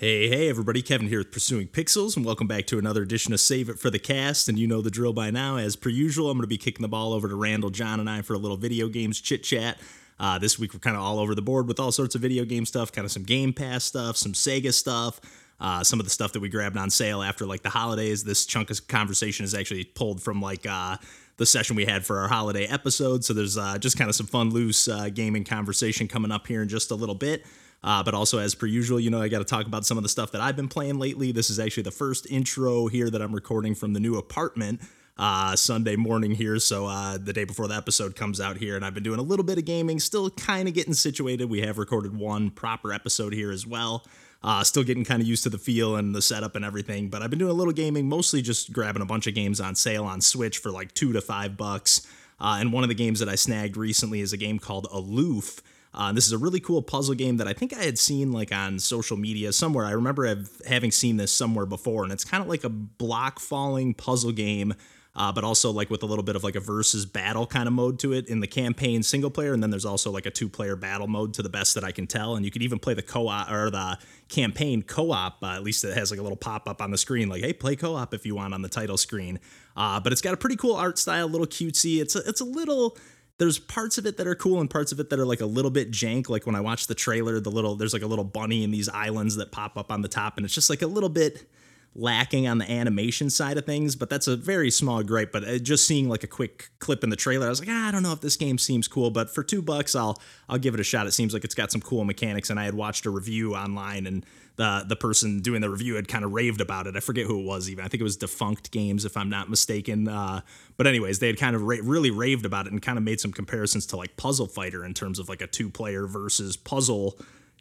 Hey, hey, everybody. Kevin here with Pursuing Pixels, and welcome back to another edition of Save It for the Cast. And you know the drill by now. As per usual, I'm going to be kicking the ball over to Randall, John, and I for a little video games chit chat. Uh, this week, we're kind of all over the board with all sorts of video game stuff, kind of some Game Pass stuff, some Sega stuff, uh, some of the stuff that we grabbed on sale after like the holidays. This chunk of conversation is actually pulled from like uh, the session we had for our holiday episode. So there's uh, just kind of some fun, loose uh, gaming conversation coming up here in just a little bit. Uh, but also, as per usual, you know, I got to talk about some of the stuff that I've been playing lately. This is actually the first intro here that I'm recording from the new apartment uh, Sunday morning here. So uh, the day before the episode comes out here, and I've been doing a little bit of gaming, still kind of getting situated. We have recorded one proper episode here as well. Uh, still getting kind of used to the feel and the setup and everything, but I've been doing a little gaming, mostly just grabbing a bunch of games on sale on Switch for like two to five bucks. Uh, and one of the games that I snagged recently is a game called Aloof. Uh, this is a really cool puzzle game that I think I had seen like on social media somewhere. I remember have, having seen this somewhere before, and it's kind of like a block falling puzzle game, uh, but also like with a little bit of like a versus battle kind of mode to it in the campaign single player, and then there's also like a two player battle mode to the best that I can tell, and you could even play the co op or the campaign co op. Uh, at least it has like a little pop up on the screen, like hey, play co op if you want on the title screen. Uh, but it's got a pretty cool art style, little cutesy. It's a, it's a little there's parts of it that are cool and parts of it that are like a little bit jank. Like when I watch the trailer, the little there's like a little bunny in these islands that pop up on the top, and it's just like a little bit lacking on the animation side of things. But that's a very small gripe. But uh, just seeing like a quick clip in the trailer, I was like, ah, I don't know if this game seems cool. But for two bucks, I'll I'll give it a shot. It seems like it's got some cool mechanics, and I had watched a review online and the the person doing the review had kind of raved about it. I forget who it was even. I think it was Defunct Games, if I'm not mistaken. Uh, but anyways, they had kind of ra- really raved about it and kind of made some comparisons to like Puzzle Fighter in terms of like a two player versus puzzle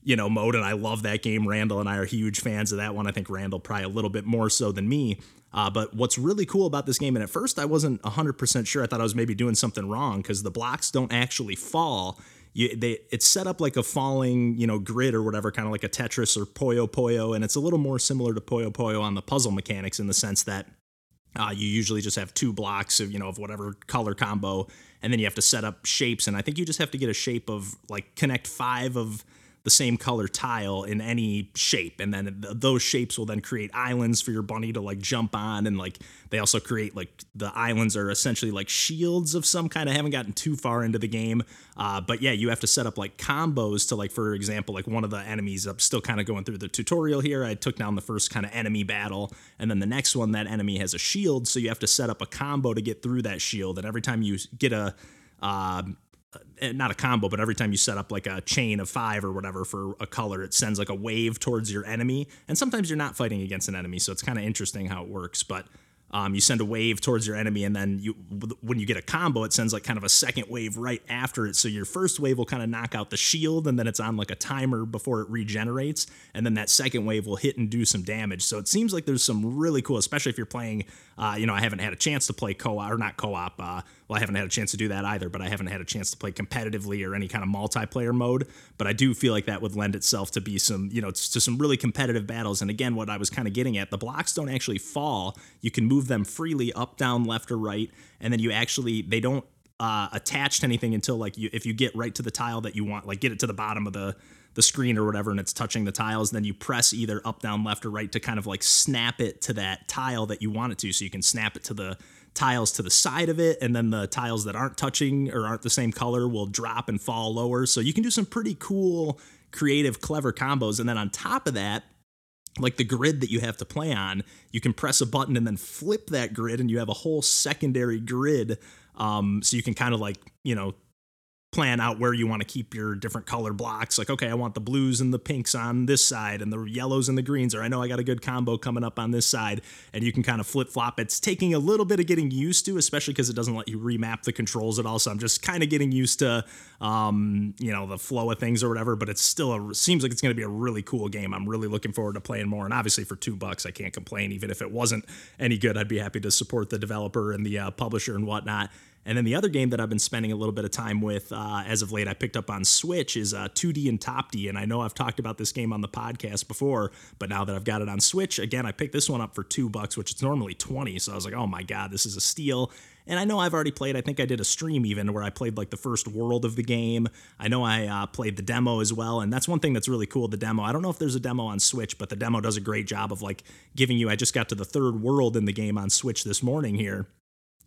you know mode and i love that game. Randall and i are huge fans of that one. I think randall probably a little bit more so than me. Uh, but what's really cool about this game and at first i wasn't 100% sure i thought i was maybe doing something wrong because the blocks don't actually fall. You, they it's set up like a falling you know grid or whatever kind of like a tetris or puyo puyo and it's a little more similar to puyo puyo on the puzzle mechanics in the sense that uh, you usually just have two blocks of you know of whatever color combo and then you have to set up shapes and i think you just have to get a shape of like connect five of the same color tile in any shape. And then those shapes will then create islands for your bunny to like jump on. And like they also create like the islands are essentially like shields of some kind i haven't gotten too far into the game uh, but yeah you have to set up like combos to like for example like one of the enemies i'm still kind of going through the tutorial here. I took down the first kind of enemy battle and then the next one that enemy has a shield. So you have to set up a combo to get through that shield. And every time you get a uh, not a combo, but every time you set up like a chain of five or whatever for a color, it sends like a wave towards your enemy. And sometimes you're not fighting against an enemy, so it's kind of interesting how it works. But um, you send a wave towards your enemy, and then you when you get a combo, it sends like kind of a second wave right after it. So your first wave will kind of knock out the shield, and then it's on like a timer before it regenerates, and then that second wave will hit and do some damage. So it seems like there's some really cool, especially if you're playing. Uh, you know, I haven't had a chance to play co-op or not co-op. Uh, well, I haven't had a chance to do that either, but I haven't had a chance to play competitively or any kind of multiplayer mode. But I do feel like that would lend itself to be some, you know, to some really competitive battles. And again, what I was kind of getting at, the blocks don't actually fall. You can move them freely up, down, left, or right, and then you actually they don't uh, attach to anything until like you if you get right to the tile that you want, like get it to the bottom of the the screen or whatever and it's touching the tiles then you press either up down left or right to kind of like snap it to that tile that you want it to so you can snap it to the tiles to the side of it, and then the tiles that aren't touching or aren't the same color will drop and fall lower. So you can do some pretty cool, creative, clever combos. And then on top of that, like the grid that you have to play on, you can press a button and then flip that grid, and you have a whole secondary grid. Um, so you can kind of like, you know, plan out where you want to keep your different color blocks. Like, okay, I want the blues and the pinks on this side and the yellows and the greens, or I know I got a good combo coming up on this side. And you can kind of flip flop. It's taking a little bit of getting used to, especially because it doesn't let you remap the controls at all. So I'm just kind of getting used to, um, you know, the flow of things or whatever. But it's still a, seems like it's going to be a really cool game. I'm really looking forward to playing more. And obviously, for two bucks, I can't complain. Even if it wasn't any good, I'd be happy to support the developer and the uh, publisher and whatnot. And then the other game that I've been spending a little bit of time with uh, as of late, I picked up on Switch is uh, Toodee and Topdee. And I know I've talked about this game on the podcast before, but now that I've got it on Switch, again, I picked this one up for two bucks, which is normally 20. So I was like, oh my God, this is a steal. And I know I've already played, I think I did a stream even where I played like the first world of the game. I know I uh, played the demo as well. And that's one thing that's really cool the demo. I don't know if there's a demo on Switch, but the demo does a great job of like giving you, I just got to the third world in the game on Switch this morning here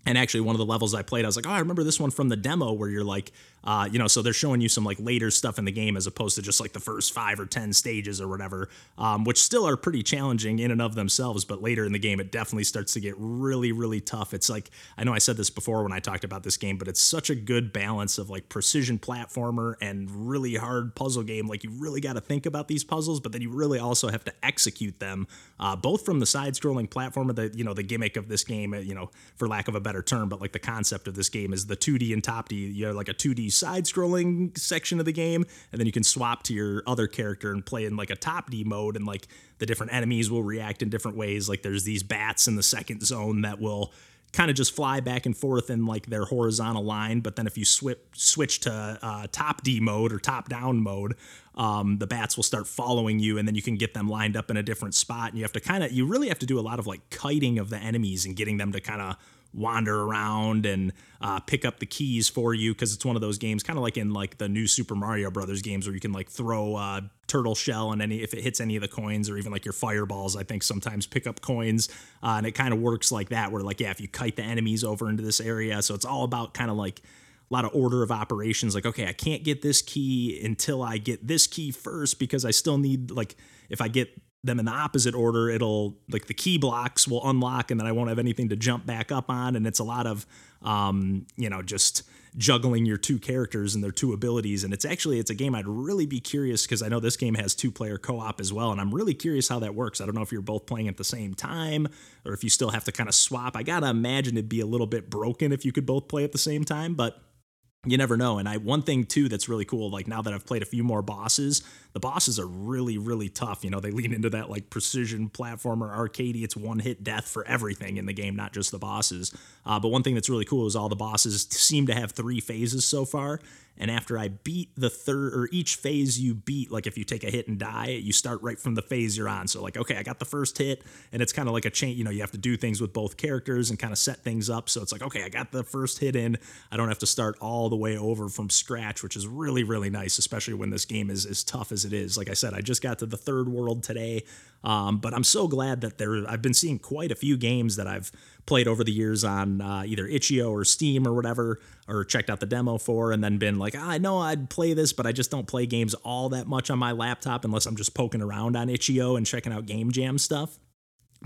and actually one of the levels i played i was like oh i remember this one from the demo where you're like uh, you know so they're showing you some like later stuff in the game as opposed to just like the first five or ten stages or whatever um, which still are pretty challenging in and of themselves but later in the game it definitely starts to get really really tough. It's like i know i said this before when i talked about this game but it's such a good balance of like precision platformer and really hard puzzle game. Like you really got to think about these puzzles but then you really also have to execute them uh, both from the side scrolling platformer the you know the gimmick of this game you know for lack of a better better term, but like the concept of this game is the 2D and top D. You have like a 2D side scrolling section of the game, and then you can swap to your other character and play in like a top D mode, and like the different enemies will react in different ways. Like there's these bats in the second zone that will kind of just fly back and forth in like their horizontal line. But then if you switch switch to uh, top D mode or top down mode, um, the bats will start following you, and then you can get them lined up in a different spot. And you have to kind of you really have to do a lot of like kiting of the enemies and getting them to kind of wander around and uh, pick up the keys for you because it's one of those games kind of like in like the new super mario brothers games where you can like throw turtle shell and any if it hits any of the coins or even like your fireballs i think sometimes pick up coins uh, and it kind of works like that where like yeah if you kite the enemies over into this area. So it's all about kind of like a lot of order of operations like okay i can't get this key until i get this key first because i still need like if i get them in the opposite order, it'll like the key blocks will unlock and then I won't have anything to jump back up on. And it's a lot of, um, you know, just juggling your two characters and their two abilities. And it's actually, it's a game I'd really be curious because I know this game has two player co op as well. And I'm really curious how that works. I don't know if you're both playing at the same time or if you still have to kind of swap. I got to imagine it'd be a little bit broken if you could both play at the same time, but you never know. And I one thing too that's really cool, like now that I've played a few more bosses, the bosses are really, really tough. You know, they lean into that like precision platformer arcade. It's one hit death for everything in the game, not just the bosses. Uh, but one thing that's really cool is all the bosses seem to have three phases so far. And after I beat the third, or each phase you beat, like if you take a hit and die, you start right from the phase you're on. So, like, okay, I got the first hit, and it's kind of like a chain, you know, you have to do things with both characters and kind of set things up. So, it's like, okay, I got the first hit in. I don't have to start all the way over from scratch, which is really, really nice, especially when this game is as tough as it is. Like I said, I just got to the third world today. Um, but I'm so glad that there, I've been seeing quite a few games that I've played over the years on uh, either itch.io or Steam or whatever, or checked out the demo for, and then been like, ah, I know I'd play this, but I just don't play games all that much on my laptop unless I'm just poking around on itch.io and checking out Game Jam stuff.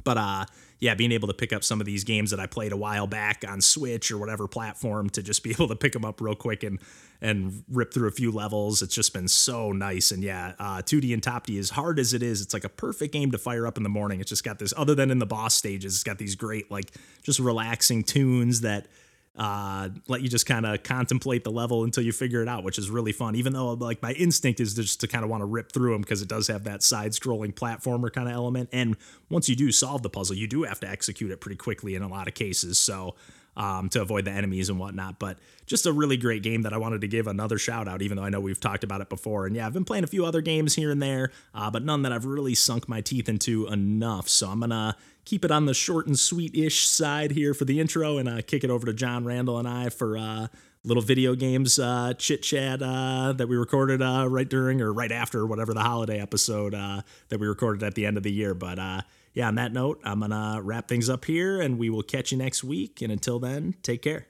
But uh, yeah, being able to pick up some of these games that I played a while back on Switch or whatever platform to just be able to pick them up real quick and and rip through a few levels. It's just been so nice. And yeah, uh, Toodee and Topdee, as hard as it is, it's like a perfect game to fire up in the morning. It's just got this, other than in the boss stages, it's got these great, like, just relaxing tunes that uh, let you just kind of contemplate the level until you figure it out, which is really fun. Even though like my instinct is just to kind of want to rip through them because it does have that side-scrolling platformer kind of element. And once you do solve the puzzle, you do have to execute it pretty quickly in a lot of cases. So um, to avoid the enemies and whatnot. But just a really great game that I wanted to give another shout out, even though I know we've talked about it before. And yeah, I've been playing a few other games here and there, uh, but none that I've really sunk my teeth into enough. So I'm gonna keep it on the short and sweet ish side here for the intro and uh, kick it over to John Randall and I for uh, little video games uh, chit chat uh, that we recorded uh, right during or right after whatever the holiday episode uh, that we recorded at the end of the year. But uh, yeah, on that note, I'm going to wrap things up here and we will catch you next week. And until then, take care.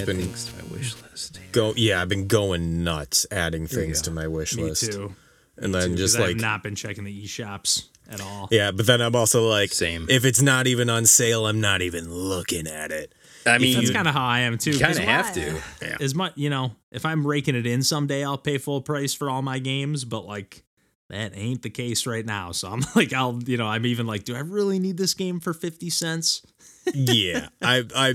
Just been things to my wish list. go. Yeah, I've been going nuts adding things to my wish Me list, too. and then just I've like not been checking the eShops at all. yeah. But then I'm also like, Same. If it's not even on sale, I'm not even looking at it. I mean, That's you kind of how I am too. 'cause kind of have to. Yeah. as much you know if i'm raking it in someday i'll pay full price for all my games but like that ain't the case right now. So I'm like, I'll, you know, I'm even like, do I really need this game for 50 cents? yeah, I I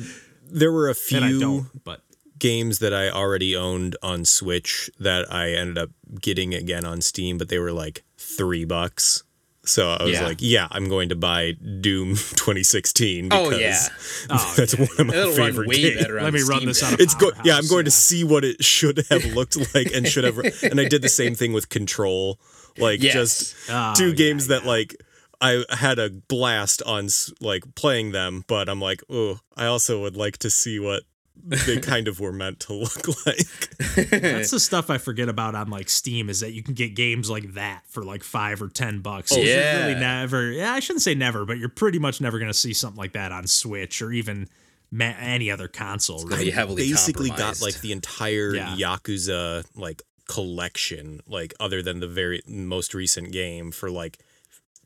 there were a And I few don't, but games that I already owned on Switch that I ended up getting again on Steam, but they were like three bucks. So I was Yeah. like, yeah, I'm going to buy Doom 2016 because Oh, yeah. Oh, that's one of my It'll favorite way games. better Let me run this out on a It's go- yeah, I'm powerhouse, going to see what it should have looked like and should have and I did the same thing with Control. Like Yes. just Oh, two yeah, games that like I had a blast on like playing them, but I'm like, oh, I also would like to see what they kind of were meant to look like. That's the stuff I forget about on like Steam is that you can get games like that for like five or ten bucks. Oh, yeah. really never. Yeah, I shouldn't say never, but you're pretty much never going to see something like that on Switch or even ma- any other console. gonna Really. basically got like the entire Yeah. Yakuza like collection, like other than the very most recent game for like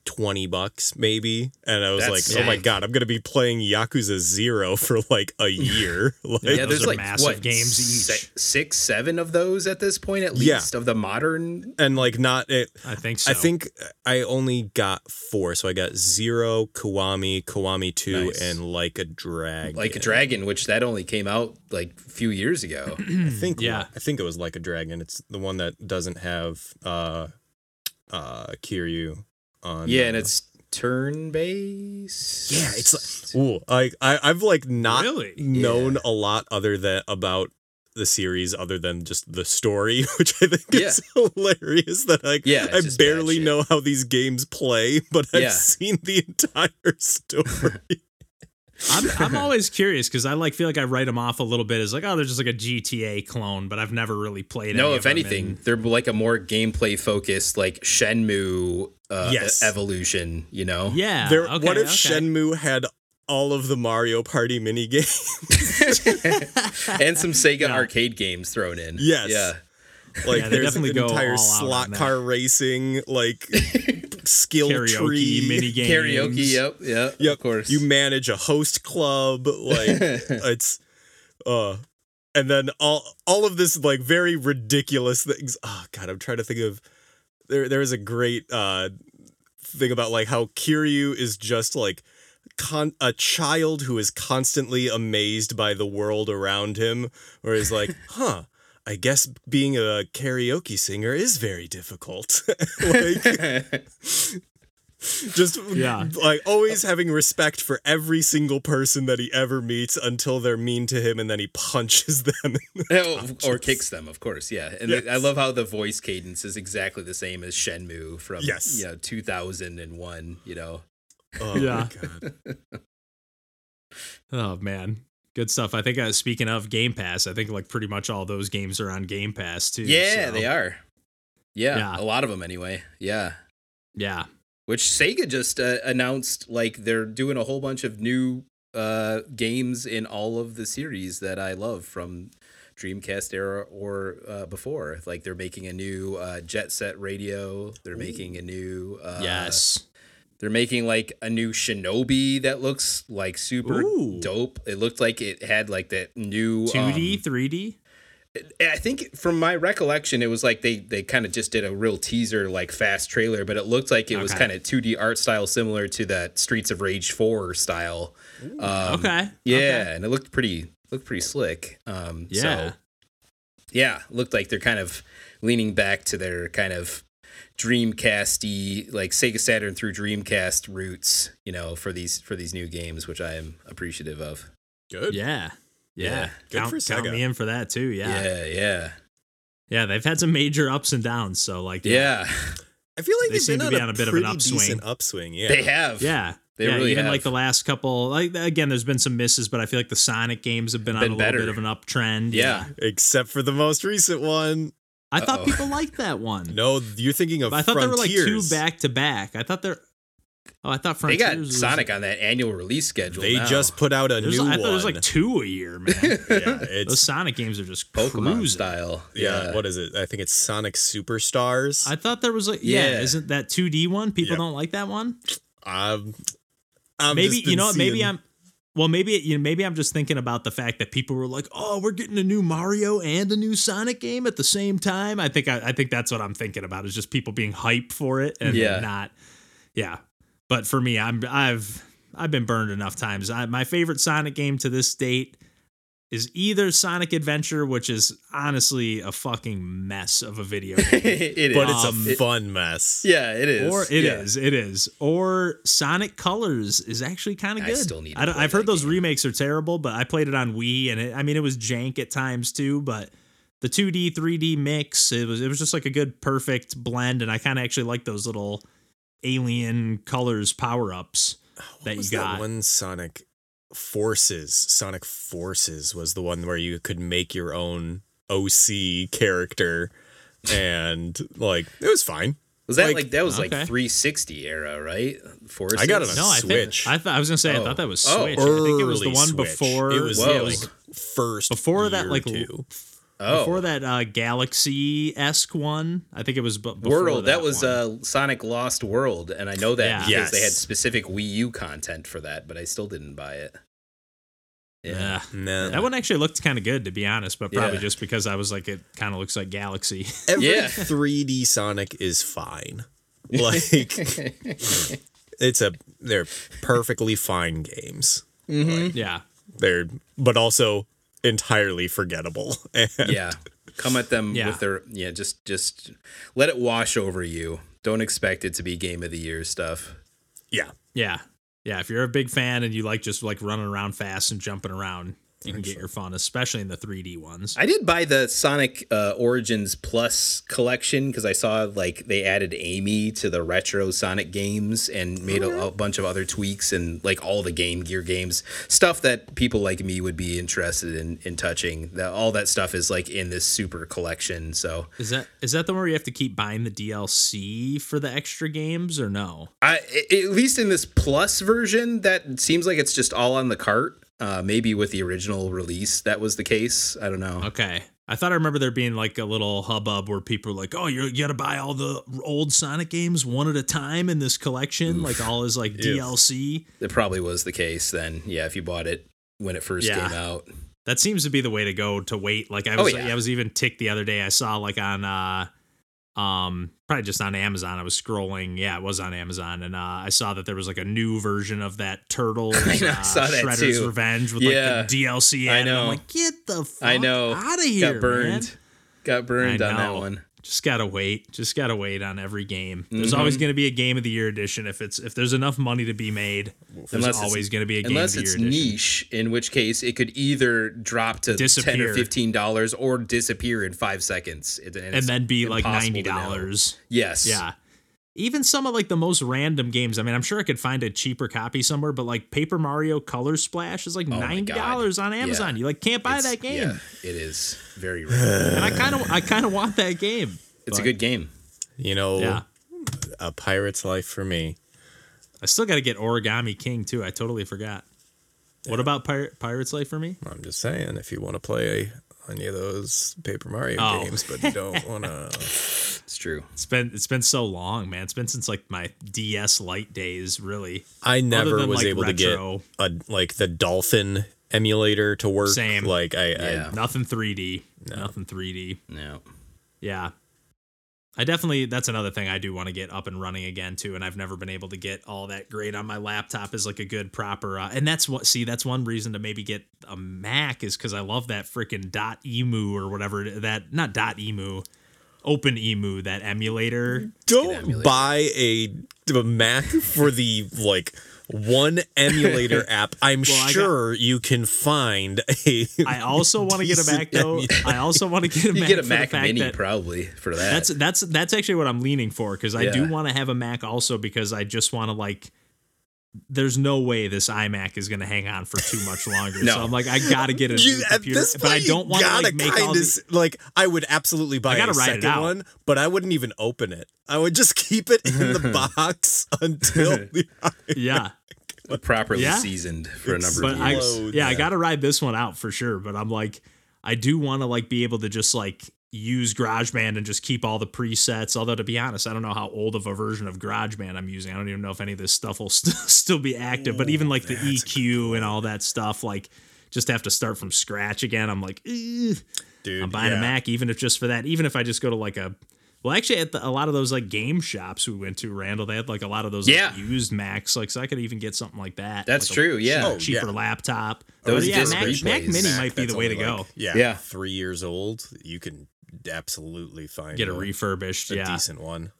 20 bucks maybe. And I was That's like, oh my god, I'm going to be playing Yakuza 0 for like a year. like Yeah, yeah, those there's are like massive what, games each. six, seven of those at this point, at Yeah. least of the modern. and like not it I think so. I think I only got 4, so I got 0, Kiwami, Kiwami 2 Nice. and like a dragon. Like a dragon, which that only came out like a few years ago. I think Yeah. I think it was like a dragon. It's the one that doesn't have uh uh Kiryu on yeah, and uh, it's turn based. Yeah, it's like ooh, I, I I've like not Really? known a lot other than about the series other than just the story, which I think is hilarious that like Yeah, I barely know how these games play, but I've Yeah. seen the entire story. I'm, I'm always curious because I like feel like I write them off a little bit as like oh they're just like a GTA clone, but I've never really played. No, any if of them, anything, and- they're like a more gameplay focused, like Shenmue uh, Yes. evolution. You know, yeah. there, okay, what if okay. Shenmue had all of the Mario Party mini games? and some Sega Yeah. arcade games thrown in. Yes. yeah, Like Yeah, they there's definitely an go entire slot car racing, like skill karaoke tree. mini games? karaoke. Yep, yep, Yep. of course. You manage a host club, like it's uh and then all all of this like very ridiculous things. Oh god, I'm trying to think of there there is a great uh thing about like how Kiryu is just like con- a child who is constantly amazed by the world around him or is like, "Huh, I guess being a karaoke singer is very difficult." like just Yeah. like always having respect for every single person that he ever meets until they're mean to him and then he punches them. Oh, or kicks them, of course. Yeah, and Yes. I love how the voice cadence is exactly the same as Shenmue from Yes. you know 2001. You know, oh Yeah. my god. Oh man, good stuff. I think uh, speaking of Game Pass, I think like pretty much all those games are on Game Pass too. yeah, so, they are. Yeah, Yeah. a lot of them anyway. Yeah, Yeah, which Sega just uh, announced like they're doing a whole bunch of new uh games in all of the series that I love from Dreamcast era or uh, before. Like they're making a new uh, Jet Set Radio. They're making a new uh, yes. They're making like a new Shinobi that looks like super Ooh. dope. It looked like it had like that new Two D, um, three D. I think from my recollection, it was like they they kind of just did a real teaser, like fast trailer, but it looked like it was kind of 2D art style, similar to that Streets of Rage 4 style. Um, Okay. Yeah, okay. and it looked pretty looked pretty slick. Um, Yeah. So, yeah, looked like they're kind of leaning back to their kind of Dreamcasty, like Sega Saturn through Dreamcast roots, you know, for these for these new games, which I am appreciative of. Good. Yeah. Yeah. Yeah. Good count, for count Sega. me in for that too. Yeah. yeah. Yeah, yeah, they've had some major ups and downs. So like yeah. I feel like They have seem been to be on, on a a bit of an upswing. decent upswing. Yeah, They have. Yeah. They yeah, really even have. like the last couple like again there's been some misses but I feel like the Sonic games have been, on Been a little bit of an uptrend. Yeah. except for the most recent one. I thought Uh-oh. people liked that one. No, you're thinking of I thought there were like two back to back. I thought there Oh, I thought They Frontiers got was- Sonic on that annual release schedule. They now. just put out a there's- new I one. thought there was like two a year, man. yeah, Those Sonic games are just Pokemon cruising. style. yeah, What is it? I think it's Sonic Superstars. I thought there was like yeah, Yeah. isn't that 2D one? People Yeah. don't like that one? um, I'm maybe you know what, maybe I'm well, maybe you know, maybe I'm just thinking about the fact that people were like, "Oh, we're getting a new Mario and a new Sonic game at the same time." I think I, I think that's what I'm thinking about is just people being hype for it and Yeah. not, yeah. But for me, I'm I've I've been burned enough times. I, my favorite Sonic game to this date is either Sonic Adventure, which is honestly a fucking mess of a video game. it is. But it's Um, a fun mess. yeah, it is. Or it is, yeah. it is. Or Sonic Colors is actually kind of I good. still need I I've heard those game. remakes are terrible, but I played it on Wii, and it, I mean it was jank at times too. But the 2D 3D mix, it was it was just like a good perfect blend, and I kind of actually like those little alien colors power ups that you got. that one Sonic Forces? Sonic Forces was the one where you could make your own OC character, and like it was fine. Was that Like- like, that was Okay. like 360 era, right? Forces? I got it on No, I Switch. think I thought I was gonna say I Oh. thought that oh. was Oh. Switch. I think it was the one Switch. before. It was yeah, it like first before that, like, two. Oh, before that uh, Galaxy esque one. I think it was b- before World. That, was one. uh, Sonic Lost World, and I know that Yeah. because they had specific Wii U content for that, but I still didn't buy it. yeah. Nah. That one actually looked kind of good, to be honest, but probably Yeah. just because I was like, it kind of looks like Galaxy. Every Yeah. 3D Sonic is fine. Like it's a they're perfectly fine games. yeah. They're but also entirely forgettable. And yeah, come at them Yeah. with their yeah. Just just let it wash over you. Don't expect it to be game of the year stuff. yeah. Yeah. Yeah. If you're a big fan and you like just like running around fast and jumping around, you can get your fun, especially in the 3D ones. I did buy the Sonic uh, Origins Plus collection because I saw like they added Amy to the retro Sonic games and made a, a bunch of other tweaks and like all the Game Gear games stuff that people like me would be interested in in touching. That all that stuff is like in this super collection. So Is that is that the one where you have to keep buying the DLC for the extra games or no? I at least in this Plus version, that seems like it's just all on the cart. Uh, maybe with the original release, that was the case. I don't know. Okay. I thought I remember there being like a little hubbub where people were like, "Oh, you're, you got to buy all the old Sonic games one at a time in this collection, like all is like DLC." It probably was the case then. Yeah, if you bought it when it first Yeah. came out. That seems to be the way to go to wait. Like I Oh, was, yeah. I was even ticked the other day. I saw like on, uh, um, probably just on Amazon. I was scrolling. Yeah, it was on Amazon, and uh, I saw that there was like a new version of that turtle I know, I uh, saw that Shredder's too. Revenge with Yeah. like the DLC. I added. I'm know. like, get the fuck I know. out of here, Got burned. man. Got burned I on that one. Just gotta wait. Just gotta wait on every game. There's always Mm-hmm. gonna be a game of the year edition if it's if there's enough money to be made. There's Unless always gonna be a game Unless of the it's year edition. niche, in which case it could either drop to ten Disappear. or fifteen dollars or disappear in five seconds, It- and it's then be like ninety dollars. Yes. Yeah. Even some of like the most random games. I mean, I'm sure I could find a cheaper copy somewhere, but like Paper Mario Color Splash is like Oh ninety dollars on Amazon. Yeah. You like can't buy It's- that game, Yeah, it is very rare. and I kind of I kind of want that game. it's a good game. You know, Yeah. a pirate's life for me. I still got to get Origami King too. I totally forgot. What about Pir- Pirates Life for me? I'm just saying, if you want to play any of those Paper Mario Oh. games, but you don't want to. It's true. It's been it's been so long, man. It's been since like my DS Lite days, really. I never than, was like, able retro. to get a like the Dolphin emulator to work. Same. Like I, Yeah. Nothing 3D. Nothing 3D. No. Yeah. I definitely that's another thing I do want to get up and running again too and I've never been able to get all that great on my laptop is like a good proper uh, and that's what see that's one reason to maybe get a Mac is cuz I love that freaking dot emu or whatever that not dot emu OpenEmu that emulator don't emulator. buy a, a Mac for the like one emulator app. I'm I got- sure you can find a. I also want to get a Mac though I also want to get a You Mac get a for the Mac fact Mini that- probably for that. That's that's that's actually what I'm leaning for because I do want to have a Mac also because I just want to like. There's no way this iMac is going to hang on for too much longer. No. So I'm like, I got to get a You, new computer, this but I don't want to gotta like make all kinda the, s- like I would absolutely buy gotta a write it second out. one, but I wouldn't even open it. I would just keep it in the box until the yeah. properly Yeah. seasoned for a number But of years. Loads. yeah, I got to ride this one out for sure. But I'm like, I do want to like be able to just like use GarageBand and just keep all the presets. Although to be honest, I don't know how old of a version of GarageBand I'm using. I don't even know if any of this stuff will st- still be active. but even like the EQ and all that stuff, like just have to start from scratch again. I'm like, "Ugh." Dude, I'm buying yeah. a Mac, even if just for that. Even if I just go to like a well, actually, at the, a lot of those like game shops we went to, Randall, they had like a lot of those like, used Macs. Like, so I could even get something like that. That's like a true, yeah. Oh, cheaper yeah. laptop. Those But yeah, Mac, Mac. Mini Mac might be the way to only, go. yeah, Yeah. three years old. You can absolutely find Get a a, refurbished, a yeah. decent one.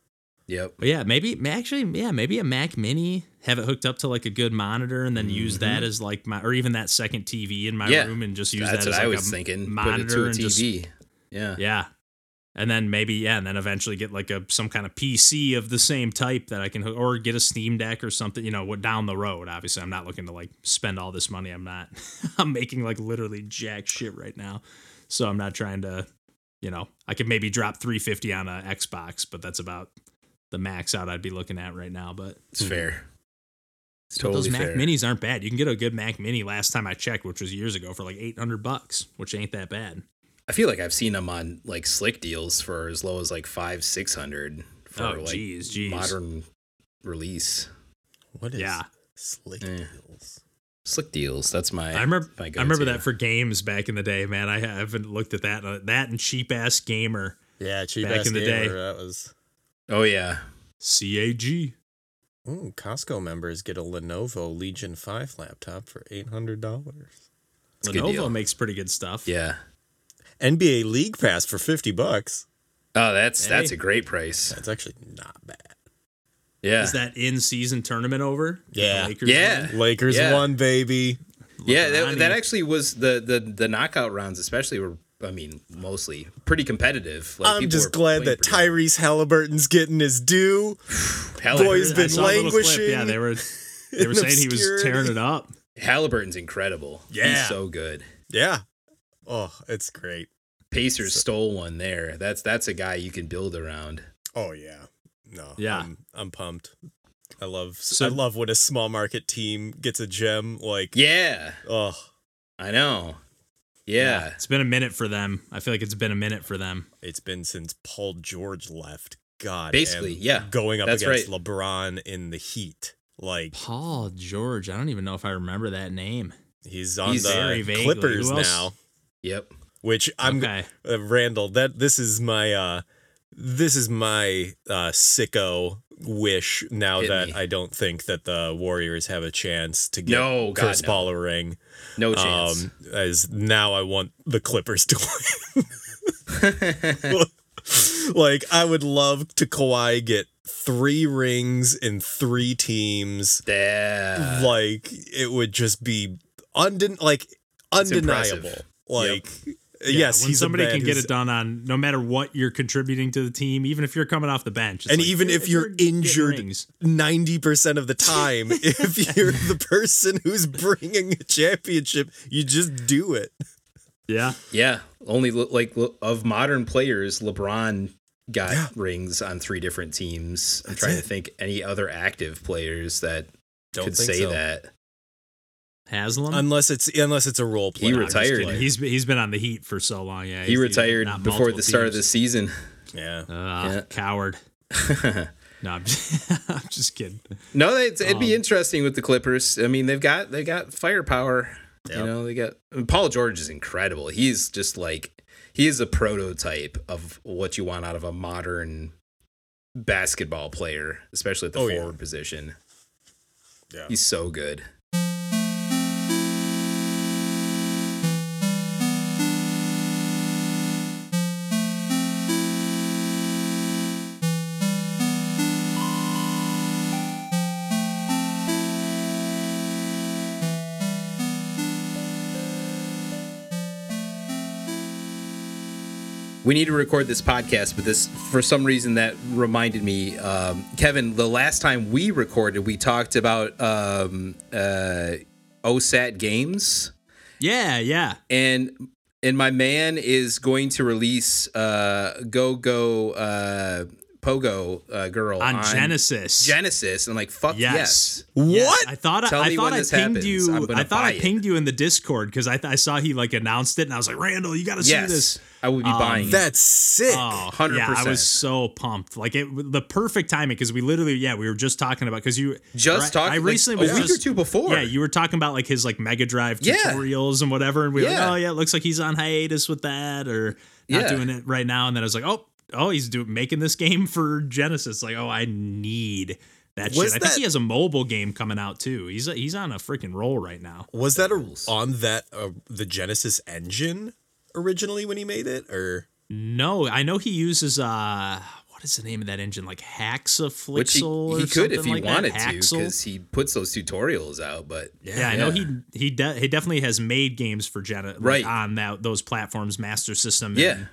Yep. But yeah, maybe actually, yeah, maybe a Mac Mini. Have it hooked up to like a good monitor, and then use mm-hmm. that as like my, or even that second TV in my Yeah. room, and just use That's that what as I like was a thinking. Put monitor it to a and just TV. yeah. Yeah. And then maybe yeah, and then eventually get like a some kind of PC of the same type that I can or get a Steam Deck or something. You know, what down the road. Obviously, I'm not looking to like spend all this money. I'm not. I'm making like literally jack shit right now, so I'm not trying to. You know, I could maybe drop 350 on a Xbox, but that's about the max out I'd be looking at right now. But It's hmm. fair. It's but totally those Mac fair. Minis aren't bad. You can get a good Mac Mini. Last time I checked, which was years ago, for like 800 bucks, which ain't that bad. I feel like I've seen them on like slick deals for as low as like five, six hundred for Oh, like jeez, jeez. modern release. What is Yeah. slick Eh. deals? Slick deals. That's my. I remember. My I remember that for games back in the day, man. I haven't looked at that. Uh, that and cheap ass gamer Yeah, cheap Back ass in the gamer, day. That was. Oh yeah. CAG. Ooh, Costco members get a Lenovo Legion Five laptop for eight hundred dollars. a good deal. Lenovo makes pretty good stuff. Yeah. NBA League Pass for fifty bucks. Oh, that's that's a great price. That's actually not bad. Yeah. Is that in season tournament over? Yeah. Lakers Yeah. win? Lakers Yeah. won, baby. yeah, that, that actually was the the the knockout rounds, especially were. I mean, mostly pretty competitive. Like, I'm just glad that. Tyrese Halliburton's getting his due. Hall- boys I been saw a languishing Yeah, they were. They were in saying he was tearing it up. Halliburton's incredible. Yeah. He's so good. Yeah. Oh, it's great. Pacers stole one there. That's that's a guy you can build around. Oh yeah. No. Yeah. I'm, I'm pumped. I love So- I love when a small market team gets a gem like Yeah, oh I know. Yeah, It's been a minute for them. I feel like it's been a minute for them. it's been since Paul George left. God. Basically, yeah. Going up That's against right. LeBron in the Heat. Like Paul George. I don't even know if I remember that name. he's on He's the. Clippers now. Yep. Which I'm okay. uh, Randall, that this is my uh this is my uh sicko wish now Hit that me. I don't think that the Warriors have a chance to get No, God, Chris no. Paul a ring. No chance. Um as now I want the Clippers to win. like I would love to Kawhi get three rings in three teams. yeah. like it would just be unden like undeniable. Impressive. Like Yeah, yes, when he's a somebody man can get it done on no matter what you're contributing to the team, even if you're coming off the bench, and like, even if you're getting injured 90% of the time if you're the person who's bringing a championship you just do it yeah, Yeah. Only like of modern players, LeBron got Yeah. rings on three different teams. I'm That's trying it. to think any other active players that don't could say so. that. Haslem. unless it's unless it's a role play He No, I'm just retired. He's he's been on the Heat for so long. Yeah, He he's- he's retired not before multiple the start of the season. yeah Ah, Yeah. coward. No, I'm just, I'm just kidding. No, it'd, it'd be Um, interesting with the Clippers. I mean, they've got they got firepower. Yep. You know, they got I mean, Paul George is incredible. He's just like he is a prototype of what you want out of a modern basketball player, especially at the Oh, yeah. forward position. yeah He's so good. We need to record this podcast, but this, for some reason, that reminded me, um, Kevin. The last time we recorded, we talked about um, uh, OHSAT games. Yeah, yeah. and and my man is going to release uh go go uh Pogo uh, Girl on, Genesis. Genesis, and I'm like, fuck yes. Yes. Yes. What? I thought Tell I, I thought I pinged happens. You. I thought buy I it. pinged you in the Discord because I, th- I saw he like announced it and I was like, Randall, you got to see this. I would be Um, buying. That's sick. Oh, 100%. Yeah, I was so pumped. Like it, the perfect timing because we literally, yeah, we were just talking about because you just I, talking. I recently like, was a week just, or two before. Yeah, you were talking about like his like Mega Drive Yeah. tutorials and whatever, and we were Yeah. like, oh yeah, it looks like he's on hiatus with that or not Yeah. doing it right now. And then I was like, oh, oh, he's doing making this game for Genesis. Like, oh, I need that Was shit. I think he has a mobile game coming out too. He's he's on a freaking roll right now. Was that a, on that uh, the Genesis engine originally when he made it, or No, I know he uses uh. What is the name of that engine? Like HaxeFlixel which he, or could if he like wanted that? to, because he puts those tutorials out. But Yeah, I know he he de- he definitely has made games for Jenna like, Right. on that those platforms, Master System, Yeah.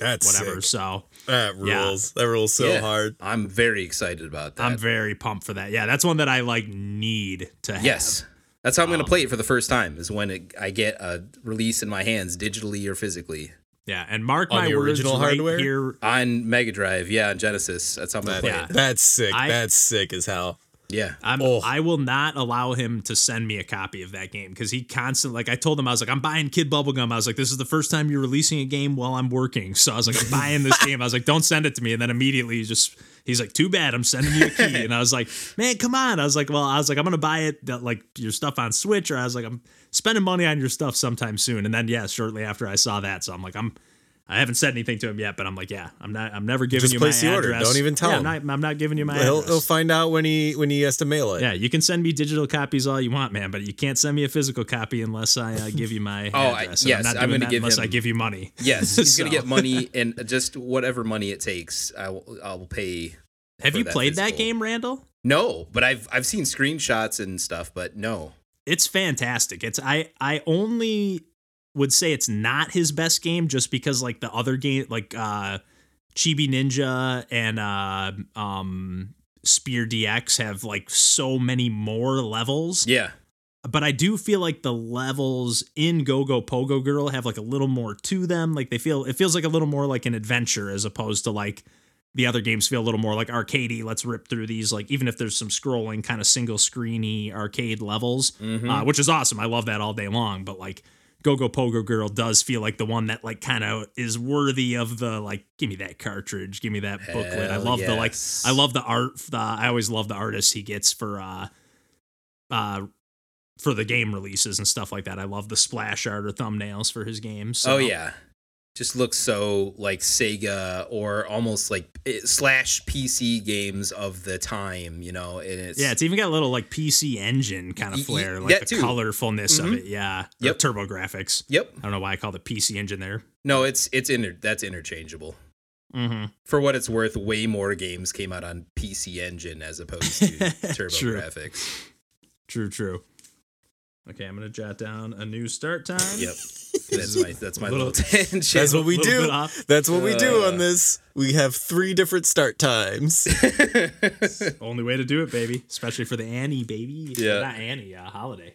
And that's whatever. Sick. So That Yeah. rules. That rules so Yeah. hard. I'm very excited about that. I'm very pumped for that. Yeah, that's one that I like need to have. yes, that's how I'm Um, going to play it for the first time. Is when it, I get a release in my hands, digitally or physically, yeah, and mark On my the words original right hardware? here. on Mega Drive. Yeah, on Genesis. That's how I'm going to That, play Yeah. it. That's sick. I- that's sick as hell. Yeah. I'm, Oh. I will not allow him to send me a copy of that game because he constantly, like, I told him, I was like, I'm buying Kid Bubblegum. I was like, this is the first time you're releasing a game while I'm working. So I was like, I'm buying this game. I was like, don't send it to me. And then immediately he just, he's like, too bad. I'm sending you a key. And I was like, man, come on. I was like, well, I was like, I'm going to buy it, like, your stuff on Switch. Or I was like, I'm spending money on your stuff sometime soon. And then, yeah, shortly after I saw that. So I'm like, I'm, I haven't said anything to him yet, but I'm like, yeah, I'm not. I'm never giving Just you place my the order. address. Don't even tell yeah, him. I'm not, I'm not giving you my He'll, address. he'll find out when he when he has to mail it. Yeah, you can send me digital copies all you want, man, but you can't send me a physical copy unless I uh, give you my Oh, I- address. And yes, I'm not I'm gonna that give unless I give you money. Yes, he's going to get money and just whatever money it takes. I will, I will pay. Have you that played that game, Randall? No, but I've I've seen screenshots and stuff, but no. It's fantastic. It's I I only would say it's not his best game just because like the other game like uh Chibi Ninja and uh um Spear DX have like so many more levels. Yeah. but I do feel like the levels in Go Go Pogo Girl have like a little more to them. Like they feel it feels like a little more like an adventure as opposed to like the other games feel a little more like arcadey. Let's rip through these like even if there's some scrolling kind of single screeny arcade levels, Mm-hmm. uh, which is awesome. I love that all day long. But like Go Go Pogo Girl does feel like the one that like kind of is worthy of the like give me that cartridge, give me that booklet. I love the like. I love the art. The I always love the artists he gets for uh uh for the game releases and stuff like that. I love the splash art or thumbnails for his games. so- Oh yeah. Just looks so like Sega or almost like eh, slash PC games of the time, you know. And it's Yeah, it's even got a little like PC engine kind Y- of y- flair, like the too. colorfulness of Mhm. it. Yeah, Yep. Or TurboGrafx. Yep. I don't know why I call it PC engine there. No, it's it's inter- that's interchangeable. Mm-hmm. For what it's worth, way more games came out on PC Engine as opposed to Turbo True. Graphics. True, true. Okay, I'm gonna jot down a new start time. Yep. That's my that's my Little- little tangent. That's what we do. That's what we do on this. We have three different start times. Only way to do it, baby. Especially for the Annie baby. Yeah. Not Annie, uh, holiday.